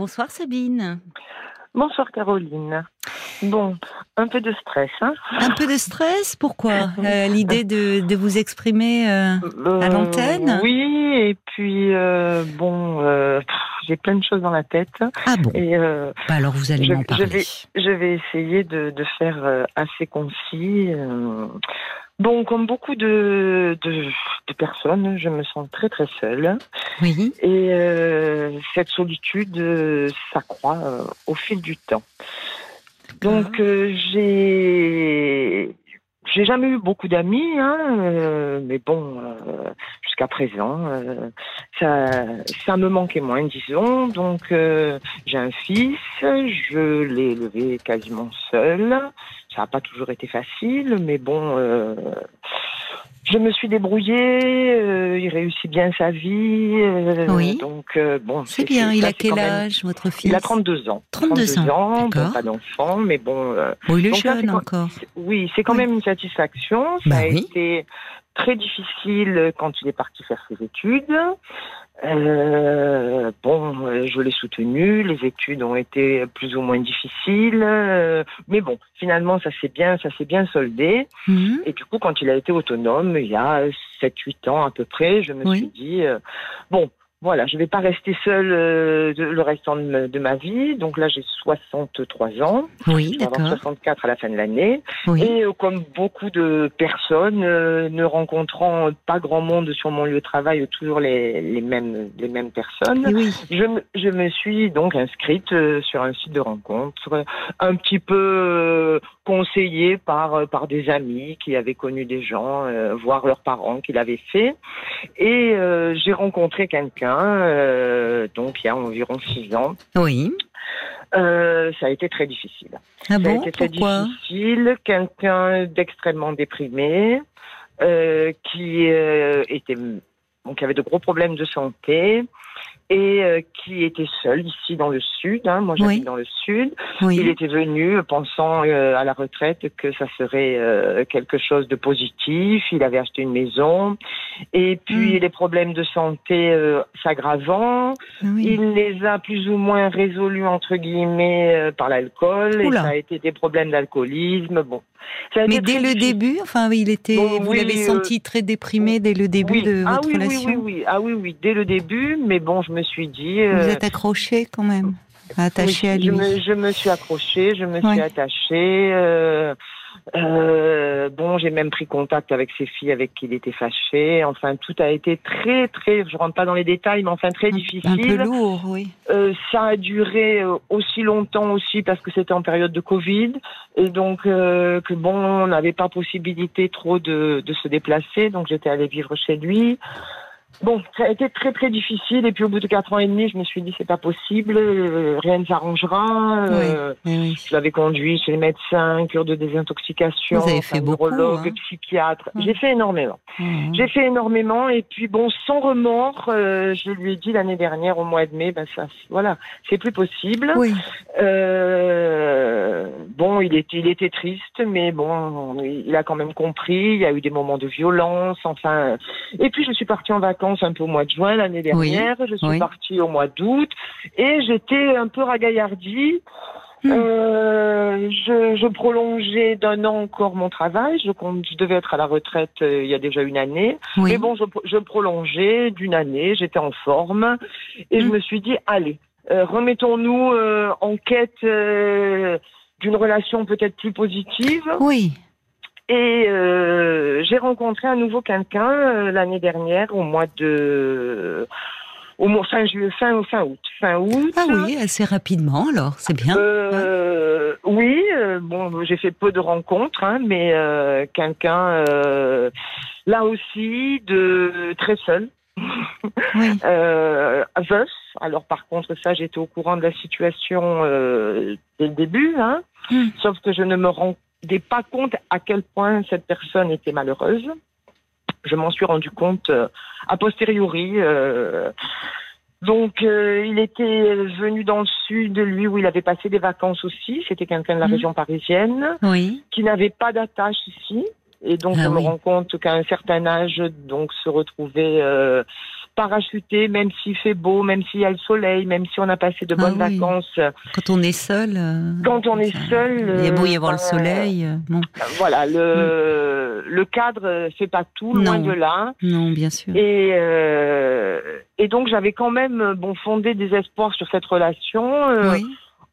Bonsoir Sabine. Bonsoir Caroline. Bon, un peu de stress. Hein un peu de stress Pourquoi euh, L'idée de, de, vous exprimer euh, à l'antenne? Oui, et puis bon, j'ai plein de choses dans la tête. Ah bon? Et, bah Alors vous allez m'en parler. Je vais, je vais essayer de, de faire assez concis. Bon, comme beaucoup de, de, personnes, je me sens très très seule. Oui. Et euh, cette solitude euh, s'accroît euh, au fil du temps. Donc j'ai j'ai jamais eu beaucoup d'amis, hein, mais bon, jusqu'à présent, ça, ça me manquait moins, disons. Donc, j'ai un fils, je l'ai élevé quasiment seul. Ça n'a pas toujours été facile, mais bon, euh, je me suis débrouillée. Euh, il réussit bien sa vie. Euh, oui. Donc, bon. C'est bien. Il a quel âge, votre fils Il a 32 ans. 32, ans. pas d'enfant, mais bon. bon il est jeune encore. Oui, c'est quand même une satisfaction. Ça bah a été très difficile quand il est parti faire ses études. Euh, bon, je l'ai soutenu. Les études ont été plus ou moins difficiles, euh, mais bon, finalement, ça s'est bien, ça s'est bien soldé. Mhm. Et du coup, quand il a été autonome, il y a 7-8 ans à peu près, je me suis dit, euh, bon, voilà, je ne vais pas rester seule euh, le restant de, ma vie. Donc là, j'ai 63 ans. Oui, d'accord. 64 à la fin de l'année. Et euh, comme beaucoup de personnes, euh, ne rencontrant pas grand monde sur mon lieu de travail, toujours les, les mêmes les mêmes personnes, oui. je, je me suis donc inscrite sur un site de rencontre, un petit peu conseillée par par des amis qui avaient connu des gens, voire leurs parents qui l'avaient fait. Et j'ai rencontré quelqu'un euh, donc il y a environ six ans. Oui. Euh, ça a été très difficile. Ah ça a été très difficile. Quelqu'un d'extrêmement déprimé, euh, qui était, donc qui avait de gros problèmes de santé, et euh, qui était seul ici dans le sud. Hein, moi, j'habite dans le sud. Il était venu pensant euh, à la retraite que ça serait euh, quelque chose de positif. Il avait acheté une maison. Et puis, hmm. les problèmes de santé s'aggravant, il les a plus ou moins résolus, entre guillemets, par l'alcool. Et ça a été des problèmes d'alcoolisme. Bon. Mais dès le début, enfin, il était, vous l'avez senti très déprimé dès le début de ah, votre oui, relation. Oui, oui, ah oui, oui, dès le début. Mais bon, je me suis dit. Vous êtes accroché quand même, attaché à lui. Je me, je me, suis accrochée, je me suis attachée. Euh, euh, bon, j'ai même pris contact avec ses filles avec qui il était fâché. Enfin, tout a été très, très, je rentre pas dans les détails, mais enfin très difficile. Un peu lourd, oui. Euh, ça a duré euh, aussi longtemps aussi parce que c'était en période de Covid et donc euh, que bon, on n'avait pas possibilité trop de, de se déplacer, donc j'étais allée vivre chez lui. Bon, ça a été très très difficile et puis au bout de quatre ans et demi, je me suis dit c'est pas possible, euh, rien ne s'arrangera. Euh, je l'avais conduit chez les médecins, cure de désintoxication, neurologue, hein. psychiatre. J'ai fait énormément. J'ai fait énormément et puis bon, sans remords, euh, je lui ai dit l'année dernière au mois de mai, ben ça, voilà, c'est plus possible. Oui. bon, il était il était triste, mais bon, il a quand même compris. Il y a eu des moments de violence, enfin. Et puis je suis partie en vacances un peu au mois de juin l'année dernière. Je suis partie au mois d'août et j'étais un peu ragaillardie. Hmm. Euh, je, prolongeais d'un an encore mon travail. Je, je devais être à la retraite euh, il y a déjà une année. Mais bon, je, prolongeais d'une année. J'étais en forme et je hmm. me suis dit, allez, euh, remettons-nous en quête d'une relation peut-être plus positive. Oui. Et euh, j'ai rencontré à nouveau quelqu'un euh, l'année dernière au mois de au mois fin juillet, fin, fin août, fin août. Ah oui, assez rapidement alors, c'est bien. Euh, Oui, bon, j'ai fait peu de rencontres, hein, mais quelqu'un là aussi de très seul. Oui. veuf. Alors par contre, ça, j'étais au courant de la situation dès le début, hein. Hmm. Sauf que je ne me rends pas compte à quel point cette personne était malheureuse. Je m'en suis rendu compte euh, a posteriori. Euh, donc, euh, il était venu dans le sud, lui, où il avait passé des vacances aussi. C'était quelqu'un de la mhm. région parisienne, oui. qui n'avait pas d'attache ici. Et donc, ah je me rends compte qu'à un certain âge, donc, se retrouver parachuter, même s'il fait beau, même s'il y a le soleil, même si on a passé de bonnes ah vacances. Quand on est seul. Euh, quand on est seul. Il a beau y avoir le ben, soleil. Bon. Voilà, le, le cadre fait pas tout, loin de là. Non, bien sûr. Et, et donc j'avais quand même bon fondé des espoirs sur cette relation. Oui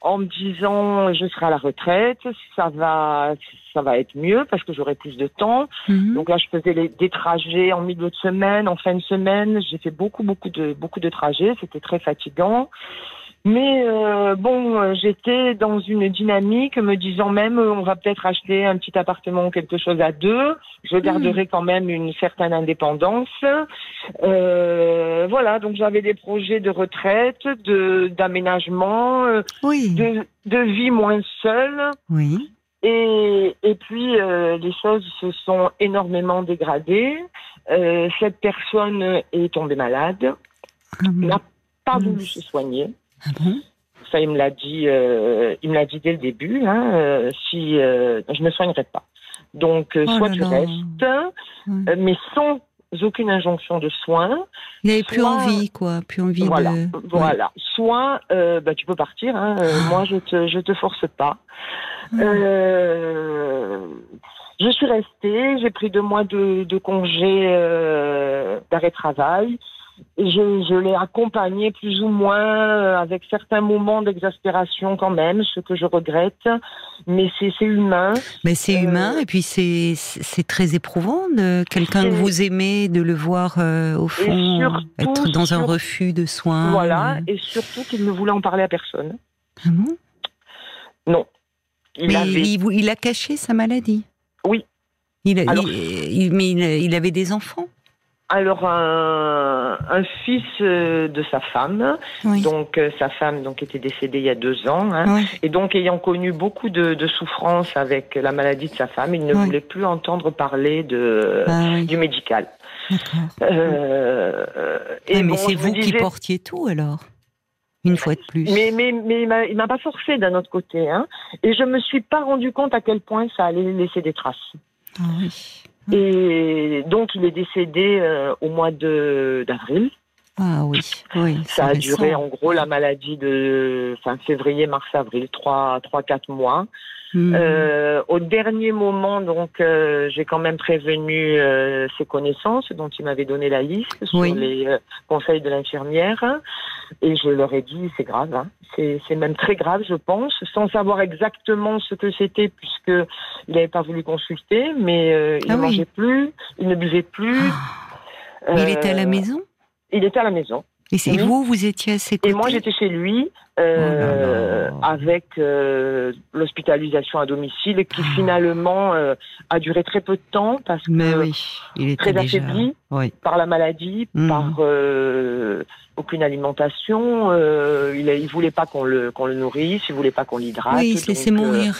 en me disant je serai à la retraite, ça va, ça va être mieux parce que j'aurai plus de temps. Mhm. Donc là, je faisais des trajets en milieu de semaine, en fin de semaine. J'ai fait beaucoup, beaucoup de, beaucoup de trajets. C'était très fatigant. Mais euh, bon, euh, j'étais dans une dynamique me disant même euh, on va peut-être acheter un petit appartement ou quelque chose à deux. Je garderai hmm. quand même une certaine indépendance. voilà, donc j'avais des projets de retraite, de d'aménagement, de, de vie moins seule. Oui. Et, et puis les choses se sont énormément dégradées. cette personne est tombée malade, ah n'a pas voulu se soigner. Ah bon? Ça, il me l'a dit, euh, il me l'a dit dès le début. Hein, euh, si euh, je me soignerai pas. Donc, euh, oh soit tu restes, mais sans aucune injonction de soins. Il n'avait plus envie, quoi, plus envie voilà, de. Voilà. Soit, bah, tu peux partir. Hein, ah. Moi, je te, je te force pas. Ah. je suis restée. J'ai pris deux mois de, de congé d'arrêt de travail je, je l'ai accompagné plus ou moins euh, avec certains moments d'exaspération quand même, ce que je regrette, mais c'est humain. Mais c'est euh, humain et puis c'est très éprouvant de quelqu'un que vous aimez, de le voir euh, au fond être dans un refus de soins. Voilà, et surtout qu'il ne voulait en parler à personne. Ah bon? Non. Il mais il, a caché sa maladie? Oui. Il, il, mais il avait des enfants? Alors un, un, fils euh, de sa femme, donc euh, sa femme donc était décédée il y a deux ans, hein, et donc ayant connu beaucoup de, de souffrances avec la maladie de sa femme, il ne voulait plus entendre parler de ah du médical. Euh, et mais c'est vous qui portiez tout alors une fois de plus. Mais, mais, mais il m'a pas forcé d'un autre côté. Hein, et je me suis pas rendu compte à quel point ça allait laisser des traces. Ah oui. Et donc, il est décédé euh, au mois d'avril. Ah oui, oui. Ça a duré en gros la maladie de fin février, mars, avril, trois, trois, quatre mois. Hmm. Euh, au dernier moment, donc, euh, j'ai quand même prévenu euh, ses connaissances, dont il m'avait donné la liste sur les euh, conseils de l'infirmière, et je leur ai dit c'est grave, hein. c'est même très grave, je pense, sans savoir exactement ce que c'était, puisque il n'avait pas voulu consulter, mais il ah ne mangeait plus, il ne buvait plus. Ah. il était à la maison? Il était à la maison. Et c'est vous, vous étiez à ses côtés Et moi, j'étais chez lui euh, oh avec euh, l'hospitalisation à domicile qui ah. finalement euh, a duré très peu de temps parce que Mais oui, il était très affaibli par la maladie, mhm. par euh, aucune alimentation. Euh, il, il voulait pas qu'on le qu'on le nourrisse, il voulait pas qu'on l'hydrate. Oui, il se laissait mourir.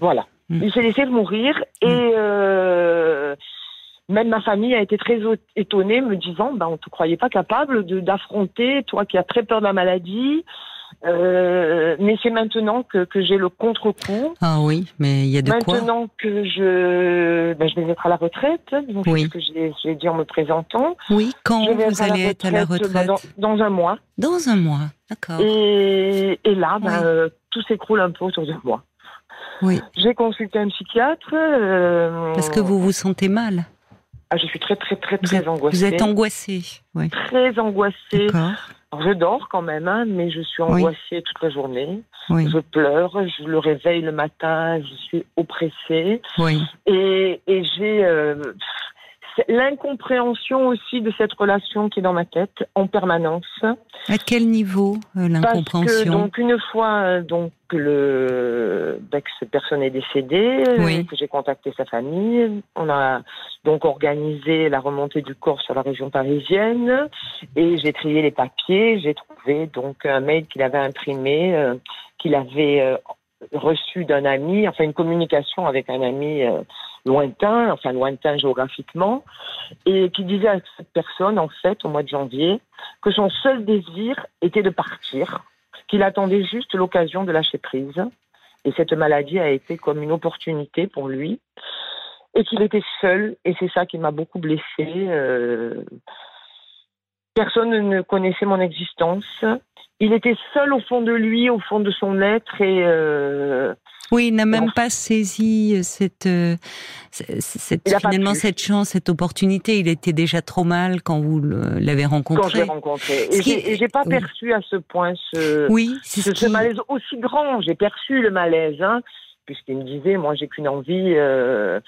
voilà, mhm. il s'est laissé mourir et mhm. Même ma famille a été très étonnée, me disant ben, on te croyait pas capable d'affronter, toi qui as très peur de la maladie. Euh, mais c'est maintenant que, que j'ai le contre-coup. Ah oui, mais il y a de maintenant Maintenant que je, ben, je vais être à la retraite, donc oui. ce que je vais dire en me présentant. Oui, quand vous allez être à la ben, retraite dans, un mois. Dans un mois, d'accord. Et, et, là, ben, euh, tout s'écroule un peu autour de moi. Oui. J'ai consulté un psychiatre. Euh, Parce que vous vous sentez mal ah, je suis très, très, très, très angoissée. Vous êtes angoissée, oui. Très angoissée. Alors, je dors quand même, hein, mais je suis angoissée toute la journée. Je pleure, je le réveille le matin, je suis oppressée. Oui. Et, et j'ai euh, l'incompréhension aussi de cette relation qui est dans ma tête en permanence. À quel niveau euh, l'incompréhension Donc une fois euh, donc le ben, que cette personne est décédée, euh, que j'ai contacté sa famille, on a donc organisé la remontée du corps sur la région parisienne et j'ai trié les papiers, j'ai trouvé donc un mail qu'il avait imprimé, qu'il avait reçu d'un ami, enfin une communication avec un ami lointain, enfin lointain géographiquement, et qui disait à cette personne, en fait, au mois de janvier, que son seul désir était de partir, qu'il attendait juste l'occasion de lâcher prise. Et cette maladie a été comme une opportunité pour lui, et qu'il était seul, et c'est ça qui m'a beaucoup blessée. Euh, Personne ne connaissait mon existence. Il était seul au fond de lui, au fond de son être, et euh, oui, il n'a même pas saisi euh, cette, euh, cette finalement cette chance, cette opportunité. Il était déjà trop mal quand vous l'avez rencontré. Quand je l'ai rencontré. Et j'ai pas perçu à ce point ce, oui, ce, malaise aussi grand. J'ai perçu le malaise, hein, puisqu'il me disait, moi, j'ai qu'une envie. Euh,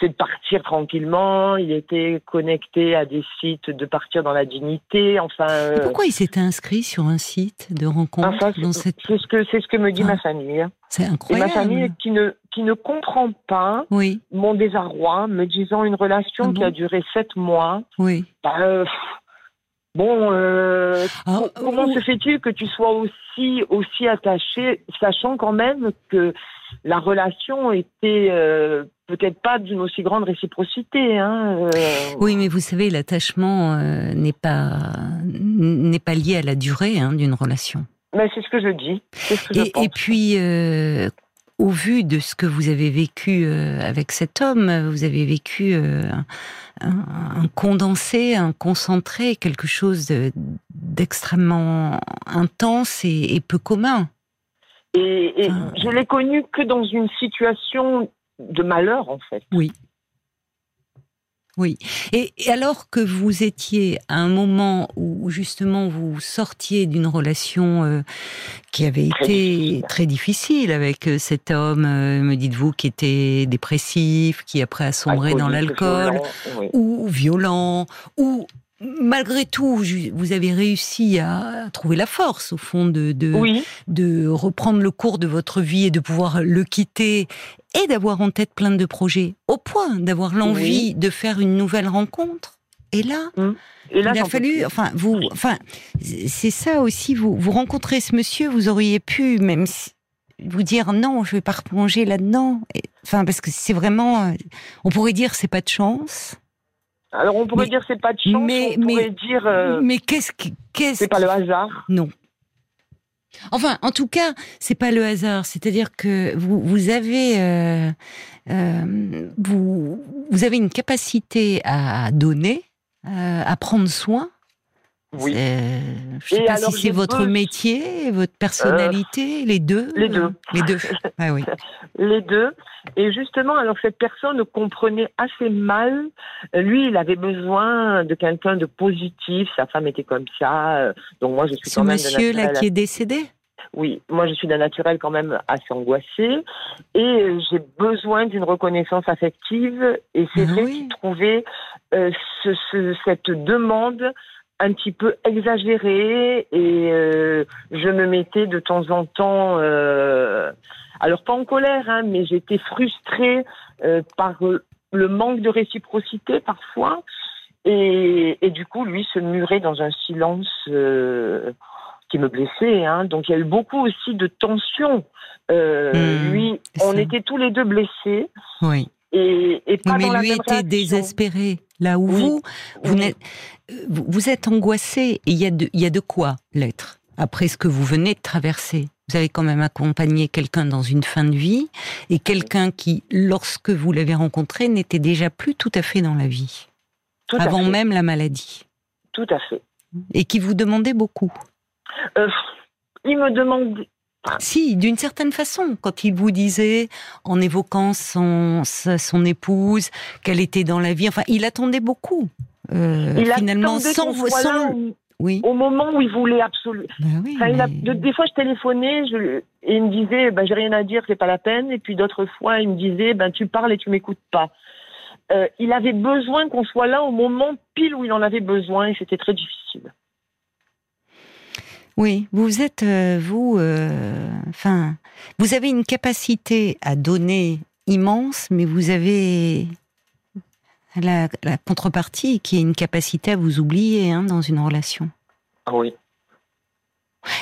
c'est de partir tranquillement. Il était connecté à des sites de partir dans la dignité. Enfin. Euh, pourquoi il s'était inscrit sur un site de rencontre C'est ce que c'est ce que me dit ma famille. C'est incroyable. Et ma famille qui ne qui ne comprend pas oui. mon désarroi, me disant une relation ah qui a duré sept mois. Oui. Bah, euh, Bon, euh, ah, comment se fait-il que tu sois aussi aussi attaché, sachant quand même que la relation était euh, peut-être pas d'une aussi grande réciprocité. Hein, euh. Oui, mais vous savez, l'attachement n'est pas n'est pas lié à la durée hein, d'une relation. Mais c'est ce que je dis. et, puis, au vu de ce que vous avez vécu avec cet homme, vous avez vécu un, condensé, un concentré, quelque chose d'extrêmement intense et, peu commun. Et, je l'ai connu que dans une situation de malheur, en fait. Oui. Oui. Et, alors que vous étiez à un moment où justement vous sortiez d'une relation euh, qui avait été très difficile avec euh, cet homme, euh, me dites-vous, qui était dépressif, qui après a sombré dans l'alcool, ou violent, ou malgré tout, vous avez réussi à trouver la force, au fond, de, de, reprendre le cours de votre vie et de pouvoir le quitter et d'avoir en tête plein de projets, au point d'avoir l'envie de faire une nouvelle rencontre. Et là, hum. il a fallu, enfin, vous, enfin, c'est ça aussi, vous, vous rencontrez ce monsieur, vous auriez pu, même vous dire non, je vais pas replonger là-dedans. Enfin, parce que c'est vraiment, on pourrait dire c'est pas de chance. Alors on pourrait dire c'est pas de chance, mais, on pourrait dire. Euh, mais qu'est-ce qui, qu'est-ce C'est pas le hasard. Non. Enfin, en tout cas, c'est pas le hasard. C'est-à-dire que vous, vous avez, euh, euh, vous, vous avez une capacité à donner, à prendre soin, oui. Je sais pas si c'est votre métier, votre personnalité, les deux. Les deux. Les deux. Ah oui. les deux. Et justement, alors cette personne comprenait assez mal. Lui, il avait besoin de quelqu'un de positif. Sa femme était comme ça. Donc moi, je suis Ce monsieur là qui est décédé? Oui, moi je suis d'un naturel quand même assez angoissé et j'ai besoin d'une reconnaissance affective et c'est ah vrai qu'il trouvait euh, ce, cette demande un petit peu exagéré et euh, je me mettais de temps en temps, euh, alors pas en colère, hein, mais j'étais frustrée euh, par le manque de réciprocité parfois et, et, du coup lui se murait dans un silence qui me blessait. Hein. Donc il y a eu beaucoup aussi de tension. Mmh, lui, on était tous les deux blessés. Oui. Et, et pas mais lui était désespéré. Là où vous, vous, êtes, vous, êtes angoissé, et il y, a de, il y a de quoi l'être, après ce que vous venez de traverser. Vous avez quand même accompagné quelqu'un dans une fin de vie, et quelqu'un qui, lorsque vous l'avez rencontré, n'était déjà plus tout à fait dans la vie, avant même la maladie. Tout à fait. Et qui vous demandait beaucoup. Euh, il me demande si, d'une certaine façon, quand il vous disait, en évoquant son, son épouse, qu'elle était dans la vie, enfin, il attendait beaucoup. Euh, finalement, sans, sans... Oui. Au moment où il voulait absolument. Ben des fois, je téléphonais je... et il me disait ben, J'ai rien à dire, c'est pas la peine. Et puis d'autres fois, il me disait ben, Tu parles et tu m'écoutes pas. Euh, il avait besoin qu'on soit là au moment pile où il en avait besoin et c'était très difficile. Oui, vous êtes, euh, vous, euh, enfin, vous avez une capacité à donner immense, mais vous avez la, contrepartie qui est une capacité à vous oublier hein, dans une relation. Ah oui.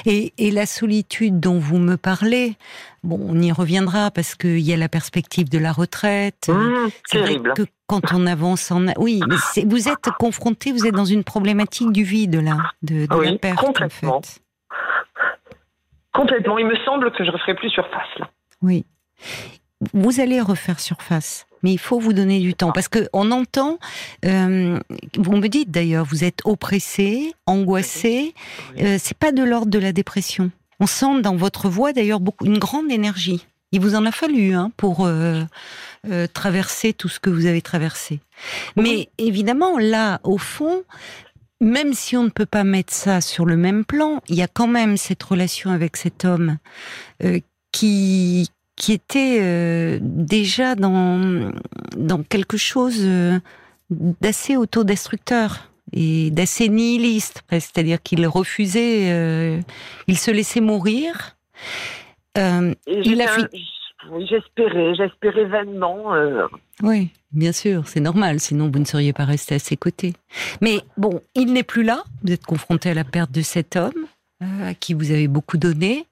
Et, la solitude dont vous me parlez, bon, on y reviendra parce qu'il y a la perspective de la retraite. Mmh, c'est vrai que quand on avance en, oui, mais vous êtes confronté, vous êtes dans une problématique du vide là, de, la perte complètement. en fait. Complètement. Il me semble que je ne referai plus surface là. Oui. Vous allez refaire surface. mais il faut vous donner du temps parce que on entend. Euh, vous me dites d'ailleurs, vous êtes oppressé, angoissé. Euh, c'est pas de l'ordre de la dépression. On sent dans votre voix d'ailleurs beaucoup une grande énergie. Il vous en a fallu hein, pour euh, euh, traverser tout ce que vous avez traversé. Mais évidemment, là, au fond, même si on ne peut pas mettre ça sur le même plan, il y a quand même cette relation avec cet homme euh, qui qui était déjà dans dans quelque chose d'assez autodestructeur et d'assez nihiliste, c'est-à-dire qu'il refusait, il se laissait mourir euh, il a Oui, j'espérais, j'espérais vainement. Euh. Oui, bien sûr, c'est normal, sinon vous ne seriez pas resté à ses côtés. Mais bon, il n'est plus là, vous êtes confronté à la perte de cet homme, euh, à qui vous avez beaucoup donné.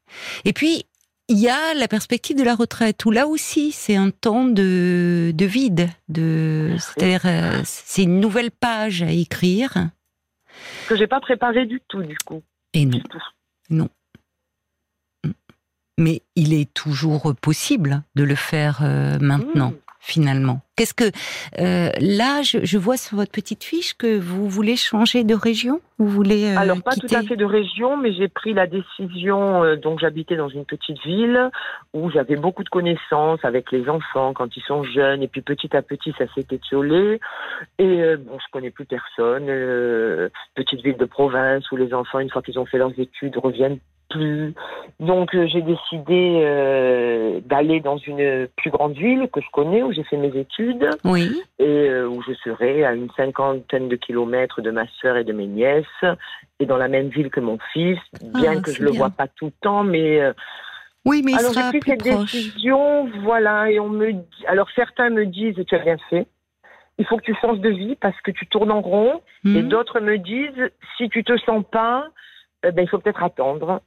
Et puis, il y a la perspective de la retraite, où là aussi, c'est un temps de, de vide. De, c'est-à-dire, c'est une nouvelle page à écrire. Que j'ai pas préparé du tout, du coup. Et non. Non mais il est toujours possible de le faire euh, maintenant. Mmh. Finalement, qu'est-ce que euh, là, je, vois sur votre petite fiche que vous voulez changer de région Vous voulez euh, alors pas tout à fait de région, mais j'ai pris la décision. donc j'habitais dans une petite ville où j'avais beaucoup de connaissances avec les enfants quand ils sont jeunes, et puis petit à petit ça s'est étiolé. Et bon, je connais plus personne. petite ville de province où les enfants, une fois qu'ils ont fait leurs études, reviennent plus. Donc euh, j'ai décidé euh, d'aller dans une plus grande ville que je connais, où j'ai fait mes études, oui. et euh, où je serai à une cinquantaine de kilomètres de ma sœur et de mes nièces, et dans la même ville que mon fils, bien ah, que je le vois pas tout le temps, mais oui, mais alors j'ai pris cette décision, voilà, et on me dit, alors certains me disent tu as bien fait. Il faut que tu changes de vie parce que tu tournes en rond. Et mhm. d'autres me disent, si tu te sens pas, ben, il faut peut-être attendre.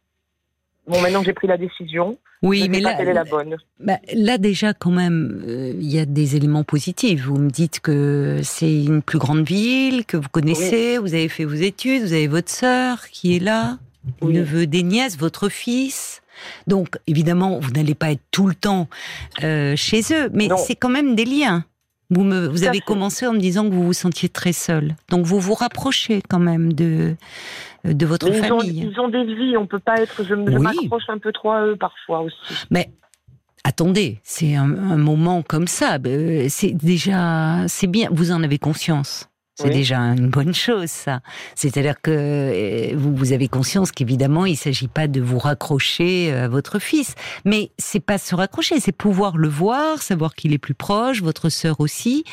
Bon, maintenant j'ai pris la décision. Oui, mais là, est la bonne. Bah, là déjà, quand même, euh, il y a des éléments positifs. Vous me dites que c'est une plus grande ville, que vous connaissez, vous avez fait vos études, vous avez votre sœur qui est là, oui. neveu des nièces, votre fils. Donc, évidemment, vous n'allez pas être tout le temps euh, chez eux, mais c'est quand même des liens. Vous, me, vous avez commencé en me disant que vous vous sentiez très seul. Donc vous vous rapprochez quand même de, de votre famille. Ils ont, des vies, on peut pas être. Je, m'accroche un peu trop à eux parfois aussi. Mais attendez, c'est un, un, moment comme ça. Euh, c'est déjà, c'est bien. Vous en avez conscience. C'est déjà une bonne chose, ça. C'est-à-dire que euh, vous, vous avez conscience qu'évidemment, il ne s'agit pas de vous raccrocher euh, à votre fils, mais c'est pas se raccrocher, c'est pouvoir le voir, savoir qu'il est plus proche, votre sœur aussi.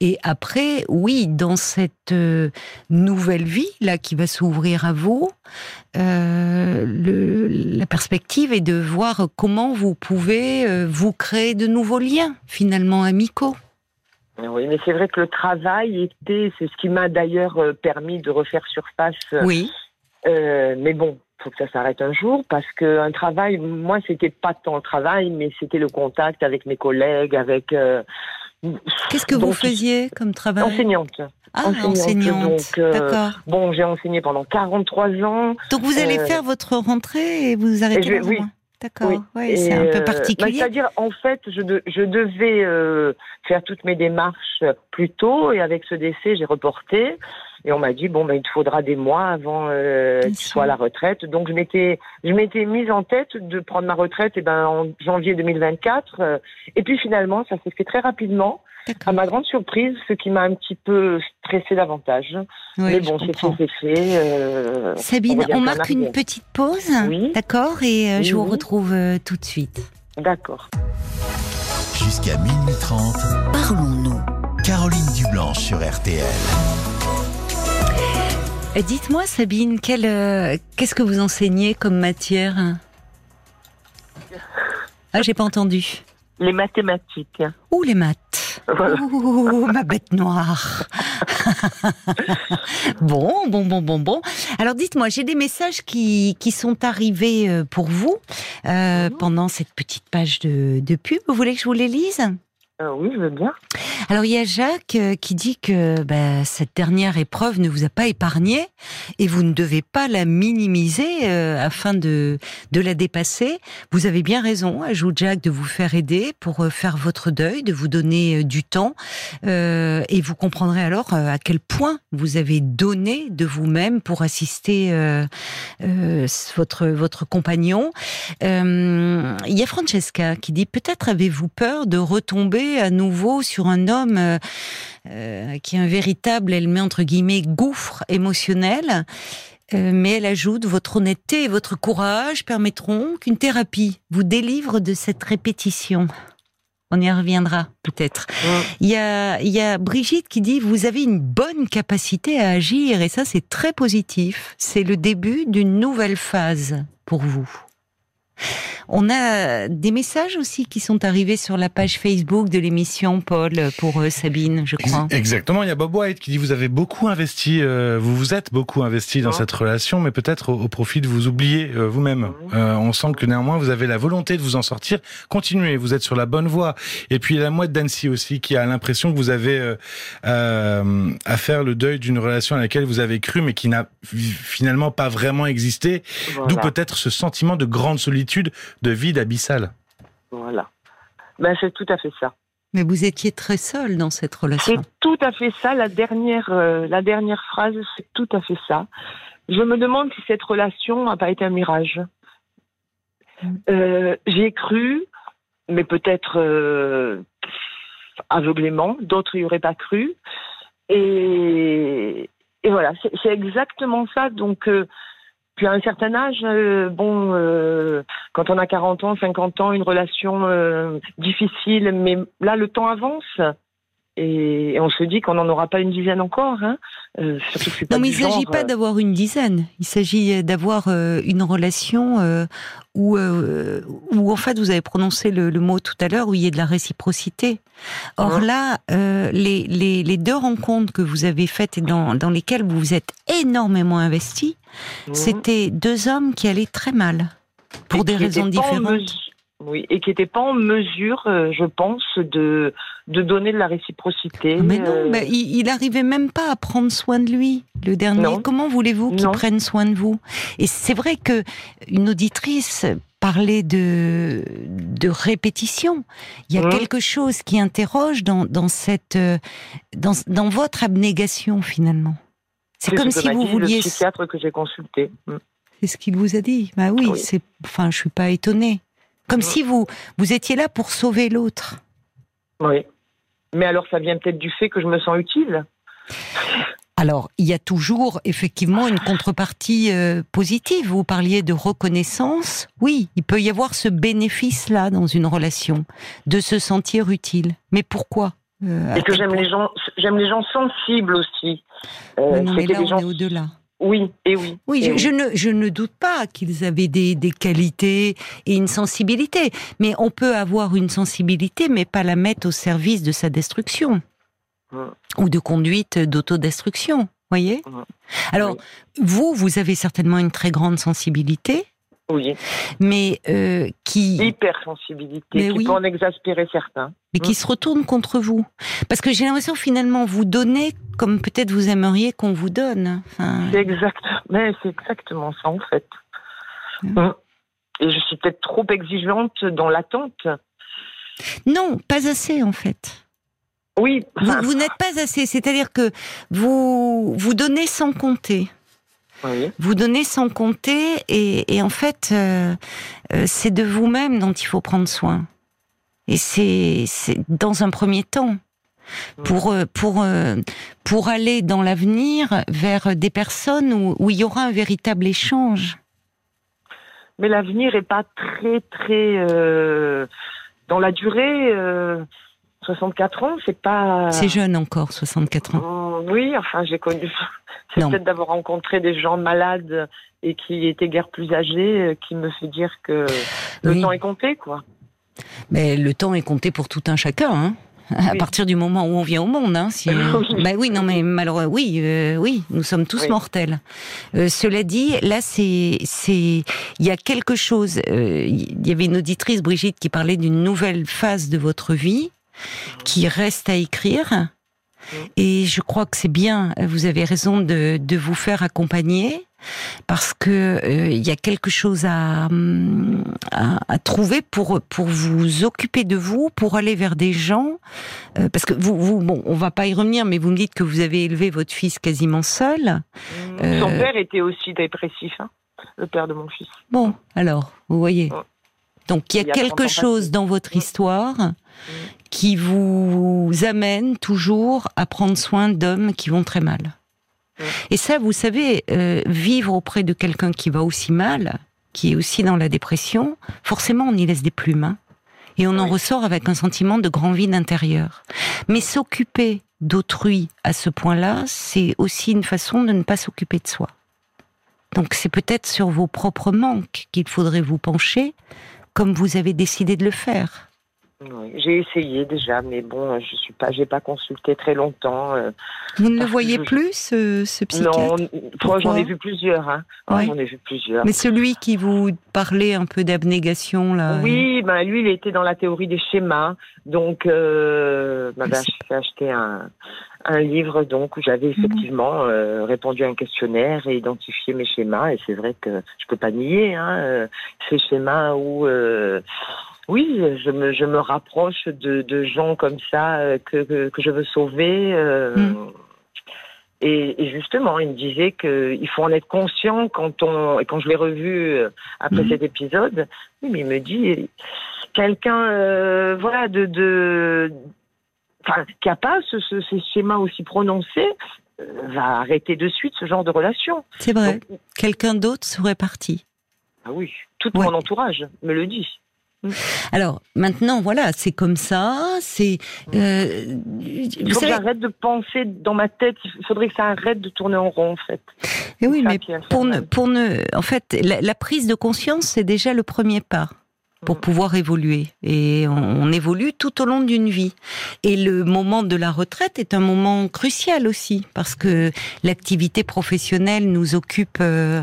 Et après, oui, dans cette euh, nouvelle vie là qui va s'ouvrir à vous, euh, le, la perspective est de voir comment vous pouvez vous créer de nouveaux liens finalement amicaux. Oui, mais c'est vrai que le travail était, c'est ce qui m'a d'ailleurs euh, permis de refaire surface. Oui. Euh, mais bon, faut que ça s'arrête un jour parce qu'un travail, moi, c'était pas tant le travail, mais c'était le contact avec mes collègues, avec. Euh, Qu'est-ce que vous faisiez comme travail? Enseignante. Ah, enseignante. D'accord. Bon, j'ai enseigné pendant 43 ans. Donc vous allez faire votre rentrée et vous arrêtez et oui. D'accord, oui. c'est un peu bah, particulier. C'est-à-dire, en fait, je, je devais euh, faire toutes mes démarches plus tôt, et avec ce décès, j'ai reporté. Et on m'a dit bon ben il te faudra des mois avant euh, que tu sois à la retraite. Donc je m'étais je m'étais mise en tête de prendre ma retraite et eh ben en janvier 2024. Euh, et puis finalement ça s'est fait très rapidement. À ma grande surprise, ce qui m'a un petit peu stressé davantage. Mais bon, c'est fait, c'est fait. Euh, Sabine, on, marque une petite pause, oui. d'accord Et euh, je vous retrouve euh, tout de suite. D'accord. Jusqu'à minuit 30, parlons-nous. Caroline Dublanche sur RTL. Dites-moi, Sabine, qu'est-ce que vous enseignez comme matière? Ah, j'ai pas entendu. Les mathématiques. Ou les maths. Ouh, ma bête noire. bon, bon, bon, bon, bon. Alors dites-moi, j'ai des messages qui, qui sont arrivés euh, pour vous euh, mhm. pendant cette petite page de, de pub. Vous voulez que je vous les lise? Euh, oui, je veux bien. Alors il y a Jacques euh, qui dit que bah, cette dernière épreuve ne vous a pas épargné et vous ne devez pas la minimiser euh, afin de, la dépasser. Vous avez bien raison, ajoute Jacques, de vous faire aider pour faire votre deuil, de vous donner du temps et vous comprendrez alors à quel point vous avez donné de vous-même pour assister votre, votre compagnon. Il y a Francesca qui dit peut-être avez-vous peur de retomber à nouveau sur un homme euh, euh, qui est un véritable, elle met entre guillemets, gouffre émotionnel. Euh, mais elle ajoute, votre honnêteté et votre courage permettront qu'une thérapie vous délivre de cette répétition. On y reviendra peut-être. Il, y a, il y a Brigitte qui dit, vous avez une bonne capacité à agir et ça c'est très positif. C'est le début d'une nouvelle phase pour vous. On a des messages aussi qui sont arrivés sur la page Facebook de l'émission, Paul, pour euh, Sabine, je crois. Exactement. Il y a Bob White qui dit vous avez beaucoup investi, euh, vous vous êtes beaucoup investi dans cette relation, mais peut-être au, profit de vous oublier euh, vous-même. on sent que néanmoins vous avez la volonté de vous en sortir. Continuez, vous êtes sur la bonne voie. Et puis il y a la mouette d'Annecy aussi qui a l'impression que vous avez à faire le deuil d'une relation à laquelle vous avez cru, mais qui n'a finalement pas vraiment existé. D'où peut-être ce sentiment de grande solitude de vide abyssal. Voilà. Ben, c'est tout à fait ça. Mais vous étiez très seul dans cette relation. C'est tout à fait ça. La dernière, euh, la dernière phrase, c'est tout à fait ça. Je me demande si cette relation n'a pas été un mirage. Mm. Euh, J'y ai cru, mais peut-être euh, aveuglément. D'autres n'y auraient pas cru. Et, et voilà, c'est exactement ça. Donc, puis à un certain âge, euh, bon, euh, quand on a 40 ans, 50 ans, une relation euh, difficile, mais là le temps avance. Et, on se dit qu'on n'en aura pas une dizaine encore. Hein. Euh, non, mais il ne s'agit pas d'avoir une dizaine. Il s'agit d'avoir une relation où, où, en fait, vous avez prononcé le, mot tout à l'heure, où il y a de la réciprocité. Or hein là, les, les, les, deux rencontres que vous avez faites et dans, dans lesquelles vous vous êtes énormément investi, Mhm. C'était deux hommes qui allaient très mal, pour des raisons différentes. Oui, et qui n'étaient pas en mesure, euh, je pense, de, de donner de la réciprocité. Mais non, euh. il, n'arrivait même pas à prendre soin de lui, le dernier. Comment voulez-vous qu'il prenne soin de vous? Et c'est vrai que une auditrice parlait de, de répétition. Il y a mhm. quelque chose qui interroge dans, dans cette, euh, dans, dans votre abnégation finalement. C'est comme si vous vouliez. Le psychiatre que j'ai consulté. Mm. C'est ce qu'il vous a dit. Bah oui, c'est. Enfin, je suis pas étonnée. Comme mm. si vous vous étiez là pour sauver l'autre. Oui. Mais alors, ça vient peut-être du fait que je me sens utile. Alors, il y a toujours effectivement une contrepartie euh, positive. Vous parliez de reconnaissance. Oui, il peut y avoir ce bénéfice-là dans une relation, de se sentir utile. Mais pourquoi euh, Et que j'aime les gens, j'aime les gens sensibles aussi. Euh, mais là, on est au-delà. Oui, et oui. Oui, je, Ne, je ne doute pas qu'ils avaient des, des, qualités et une sensibilité. Mais on peut avoir une sensibilité, mais pas la mettre au service de sa destruction. Hum. Ou de conduite d'autodestruction. Voyez? Hum. Alors, vous, vous avez certainement une très grande sensibilité. Oui. Mais euh, qui. Hypersensibilité, qui peut en exaspérer certains. Mais qui se retourne contre vous. Parce que j'ai l'impression finalement vous donnez comme peut-être vous aimeriez qu'on vous donne. C'est exact, mais c'est exactement ça en fait. Hum. Et je suis peut-être trop exigeante dans l'attente. Non, pas assez en fait. Oui. Vous, n'êtes pas assez, c'est-à-dire que vous vous donnez sans compter. Vous donnez sans compter et, en fait, euh, euh, c'est de vous-même dont il faut prendre soin. Et c'est dans un premier temps pour euh, pour pour aller dans l'avenir vers des personnes où, où, il y aura un véritable échange. Mais l'avenir est pas très très dans la durée. 64 ans, c'est pas. C'est jeune encore, 64 ans. oui, enfin, j'ai connu. C'est peut-être d'avoir rencontré des gens malades et qui étaient guère plus âgés euh, qui me fait dire que le temps est compté, quoi. Mais le temps est compté pour tout un chacun, hein à partir du moment où on vient au monde. Hein, si, bah oui, non, mais malheureusement, oui, euh, oui, nous sommes tous mortels. Euh, cela dit, là, c'est, c'est, il y a quelque chose. Il y avait une auditrice, Brigitte, qui parlait d'une nouvelle phase de votre vie. Qui reste à écrire. Et je crois que c'est bien, vous avez raison de, de vous faire accompagner parce que euh, il y a quelque chose à, à, trouver pour pour vous occuper de vous, pour aller vers des gens, euh, parce que vous, vous bon, on va pas y revenir, mais vous me dites que vous avez élevé votre fils quasiment seul. Son euh, père était aussi dépressif, hein, le père de mon fils. Bon, alors, vous voyez. Donc il y a, quelque chose dans votre histoire mm. Qui vous amène toujours à prendre soin d'hommes qui vont très mal. Et ça, vous savez, euh, vivre auprès de quelqu'un qui va aussi mal, qui est aussi dans la dépression, forcément on y laisse des plumes. Hein. et on en ressort avec un sentiment de grand vide intérieur. Mais s'occuper d'autrui à ce point-là, c'est aussi une façon de ne pas s'occuper de soi. Donc c'est peut-être sur vos propres manques qu'il faudrait vous pencher, comme vous avez décidé de le faire. J'ai essayé déjà, mais bon, je suis pas, j'ai pas consulté très longtemps. Euh, vous ne le voyez plus, ce, psychiatre Non, j'en ai vu plusieurs. Hein. J'en ai vu plusieurs. Mais celui qui vous parlait un peu d'abnégation, là. Oui, ben lui, il était dans la théorie des schémas, donc euh, m'avait acheté un, un livre donc où j'avais mhm. effectivement euh, répondu à un questionnaire et identifié mes schémas et c'est vrai que je peux pas nier hein, euh, ces schémas où euh, oui je me je me rapproche de, de gens comme ça euh, que, que, que je veux sauver mhm. et, et, justement il me disait que il faut en être conscient quand on et quand je l'ai revu après mhm. cet épisode oui mais il me dit quelqu'un voilà de, de qui n'a pas ce, schémas aussi prononcés, euh, va arrêter de suite ce genre de relation. C'est vrai. Quelqu'un d'autre serait parti. Ah oui, tout mon entourage me le dit. Alors maintenant, voilà, c'est comme ça. C'est. Euh, il faut que j'arrête de penser dans ma tête. Il faudrait que ça arrête de tourner en rond, en fait. Et oui, mais pour ne, pour ne, en fait, la prise de conscience, c'est déjà le premier pas pour mm. pouvoir évoluer. Et on, évolue tout au long d'une vie. Et le moment de la retraite est un moment crucial aussi, parce que l'activité professionnelle nous occupe euh,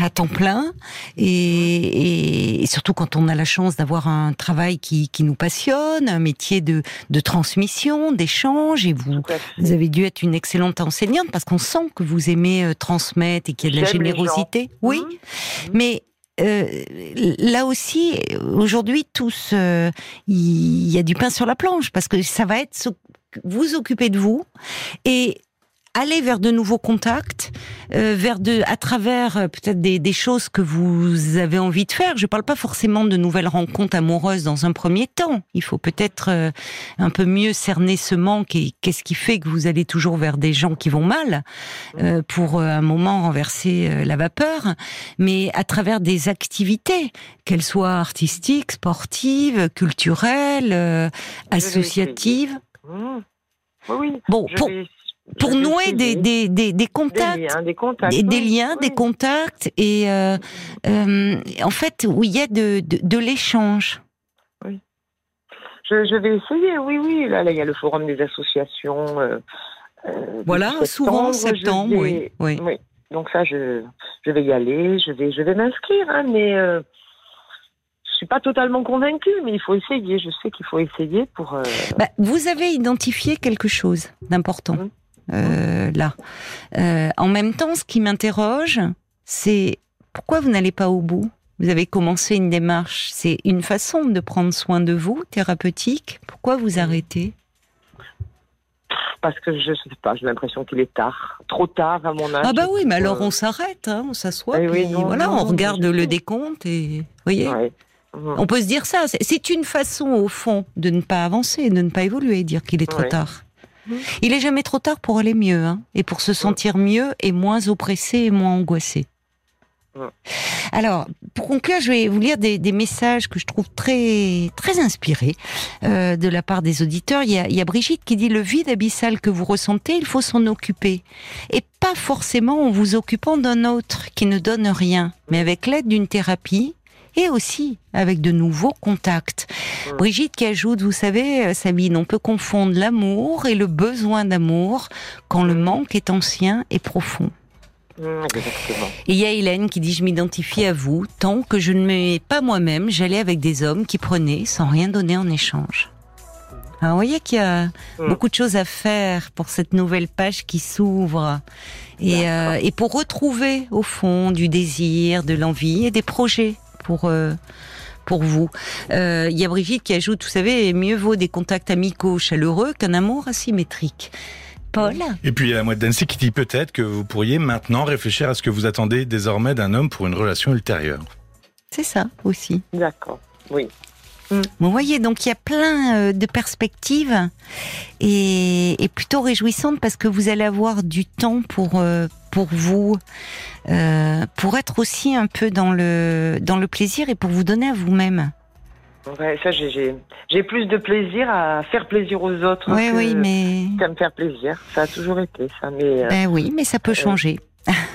à temps plein, et, et, surtout quand on a la chance d'avoir un travail qui, qui, nous passionne, un métier de, de transmission, d'échange, et vous, vous avez dû être une excellente enseignante, parce qu'on sent que vous aimez euh, transmettre et qu'il y a de la générosité. Oui, mm. mais euh, là aussi, aujourd'hui, tous, euh, il y a du pain sur la planche parce que ça va être vous occuper de vous. Et aller vers de nouveaux contacts, euh, vers de, à travers euh, peut-être des, des, choses que vous avez envie de faire. Je parle pas forcément de nouvelles rencontres amoureuses dans un premier temps. Il faut peut-être euh, un peu mieux cerner ce manque et qu'est-ce qui fait que vous allez toujours vers des gens qui vont mal euh, pour un moment renverser la vapeur, mais à travers des activités, qu'elles soient artistiques, sportives, culturelles, associatives. Mmh. Oui, bon, pour, pour nouer des, des, des, des, contacts, des liens, des, contacts, des, liens, des contacts, et euh, euh, en fait où il y a de, de, de l'échange. Oui. Je, je, vais essayer, oui, oui. Là, là, il y a le forum des associations. Euh, voilà, souvent en septembre, oui, oui. oui. Donc ça, je, je vais y aller, je vais, je vais m'inscrire, hein, mais je suis pas totalement convaincue, mais il faut essayer. Je sais qu'il faut essayer pour. Bah, vous avez identifié quelque chose d'important. Mmh euh, là. Euh, en même temps, ce qui m'interroge, c'est pourquoi vous n'allez pas au bout? Vous avez commencé une démarche, c'est une façon de prendre soin de vous, thérapeutique. Pourquoi vous arrêtez? Parce que je sais pas, j'ai l'impression qu'il est tard, trop tard à mon âge. Ah bah oui, mais alors on s'arrête, hein, on s'assoit, eh puis voilà, on regarde le décompte et, voyez, on peut se dire ça. C'est une façon au fond de ne pas avancer, de ne pas évoluer, dire qu'il est trop tard. Il est jamais trop tard pour aller mieux, hein, et pour se sentir mieux et moins oppressé et moins angoissé. Alors, pour conclure, je vais vous lire des, messages que je trouve très très inspirés euh, de la part des auditeurs. Il y, a, il y, a, Brigitte qui dit le vide abyssal que vous ressentez, il faut s'en occuper, et pas forcément en vous occupant d'un autre qui ne donne rien, mais avec l'aide d'une thérapie et aussi avec de nouveaux contacts. Brigitte qui ajoute, vous savez, euh, Sabine, on peut confondre l'amour et le besoin d'amour quand le manque est ancien et profond. Et il y a Hélène qui dit je m'identifie à vous tant que je ne m'aimais pas moi-même, j'allais avec des hommes qui prenaient sans rien donner en échange. Alors, vous voyez qu'il y a mm. beaucoup de choses à faire pour cette nouvelle page qui s'ouvre. Et, euh, et, pour retrouver, au fond, du désir, de l'envie et des projets pour... Euh, pour vous. Euh, il y a Brigitte qui ajoute, vous savez, mieux vaut des contacts amicaux chaleureux qu'un amour asymétrique. Paul Et puis il y a la moitié d'Annecy qui dit peut-être que vous pourriez maintenant réfléchir à ce que vous attendez désormais d'un homme pour une relation ultérieure. C'est ça aussi. D'accord, oui. Mm. Vous voyez, donc il y a plein euh, de perspectives et, plutôt réjouissantes parce que vous allez avoir du temps pour euh, pour vous, euh, pour être aussi un peu dans le dans le plaisir et pour vous donner à vous-même. Ouais, ça j'ai plus de plaisir à faire plaisir aux autres oui, oui, mais... qu'à me faire plaisir. Ça a toujours été ça, mais. Ben oui, mais ça peut changer.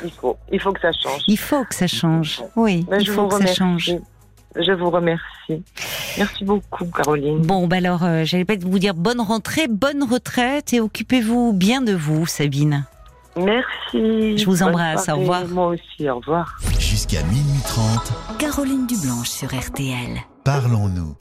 il faut, il faut que ça change. Il faut que ça change. Oui, ben, il faut que ça change. Je vous remercie. Merci beaucoup, Caroline. Bon, bah alors, euh, j'allais pas vous dire bonne rentrée, bonne retraite et occupez-vous bien de vous, Sabine. Merci. Je vous embrasse. Au revoir. Moi aussi, au revoir. Jusqu'à minuit 30. Caroline Dublanche sur RTL. Parlons-nous.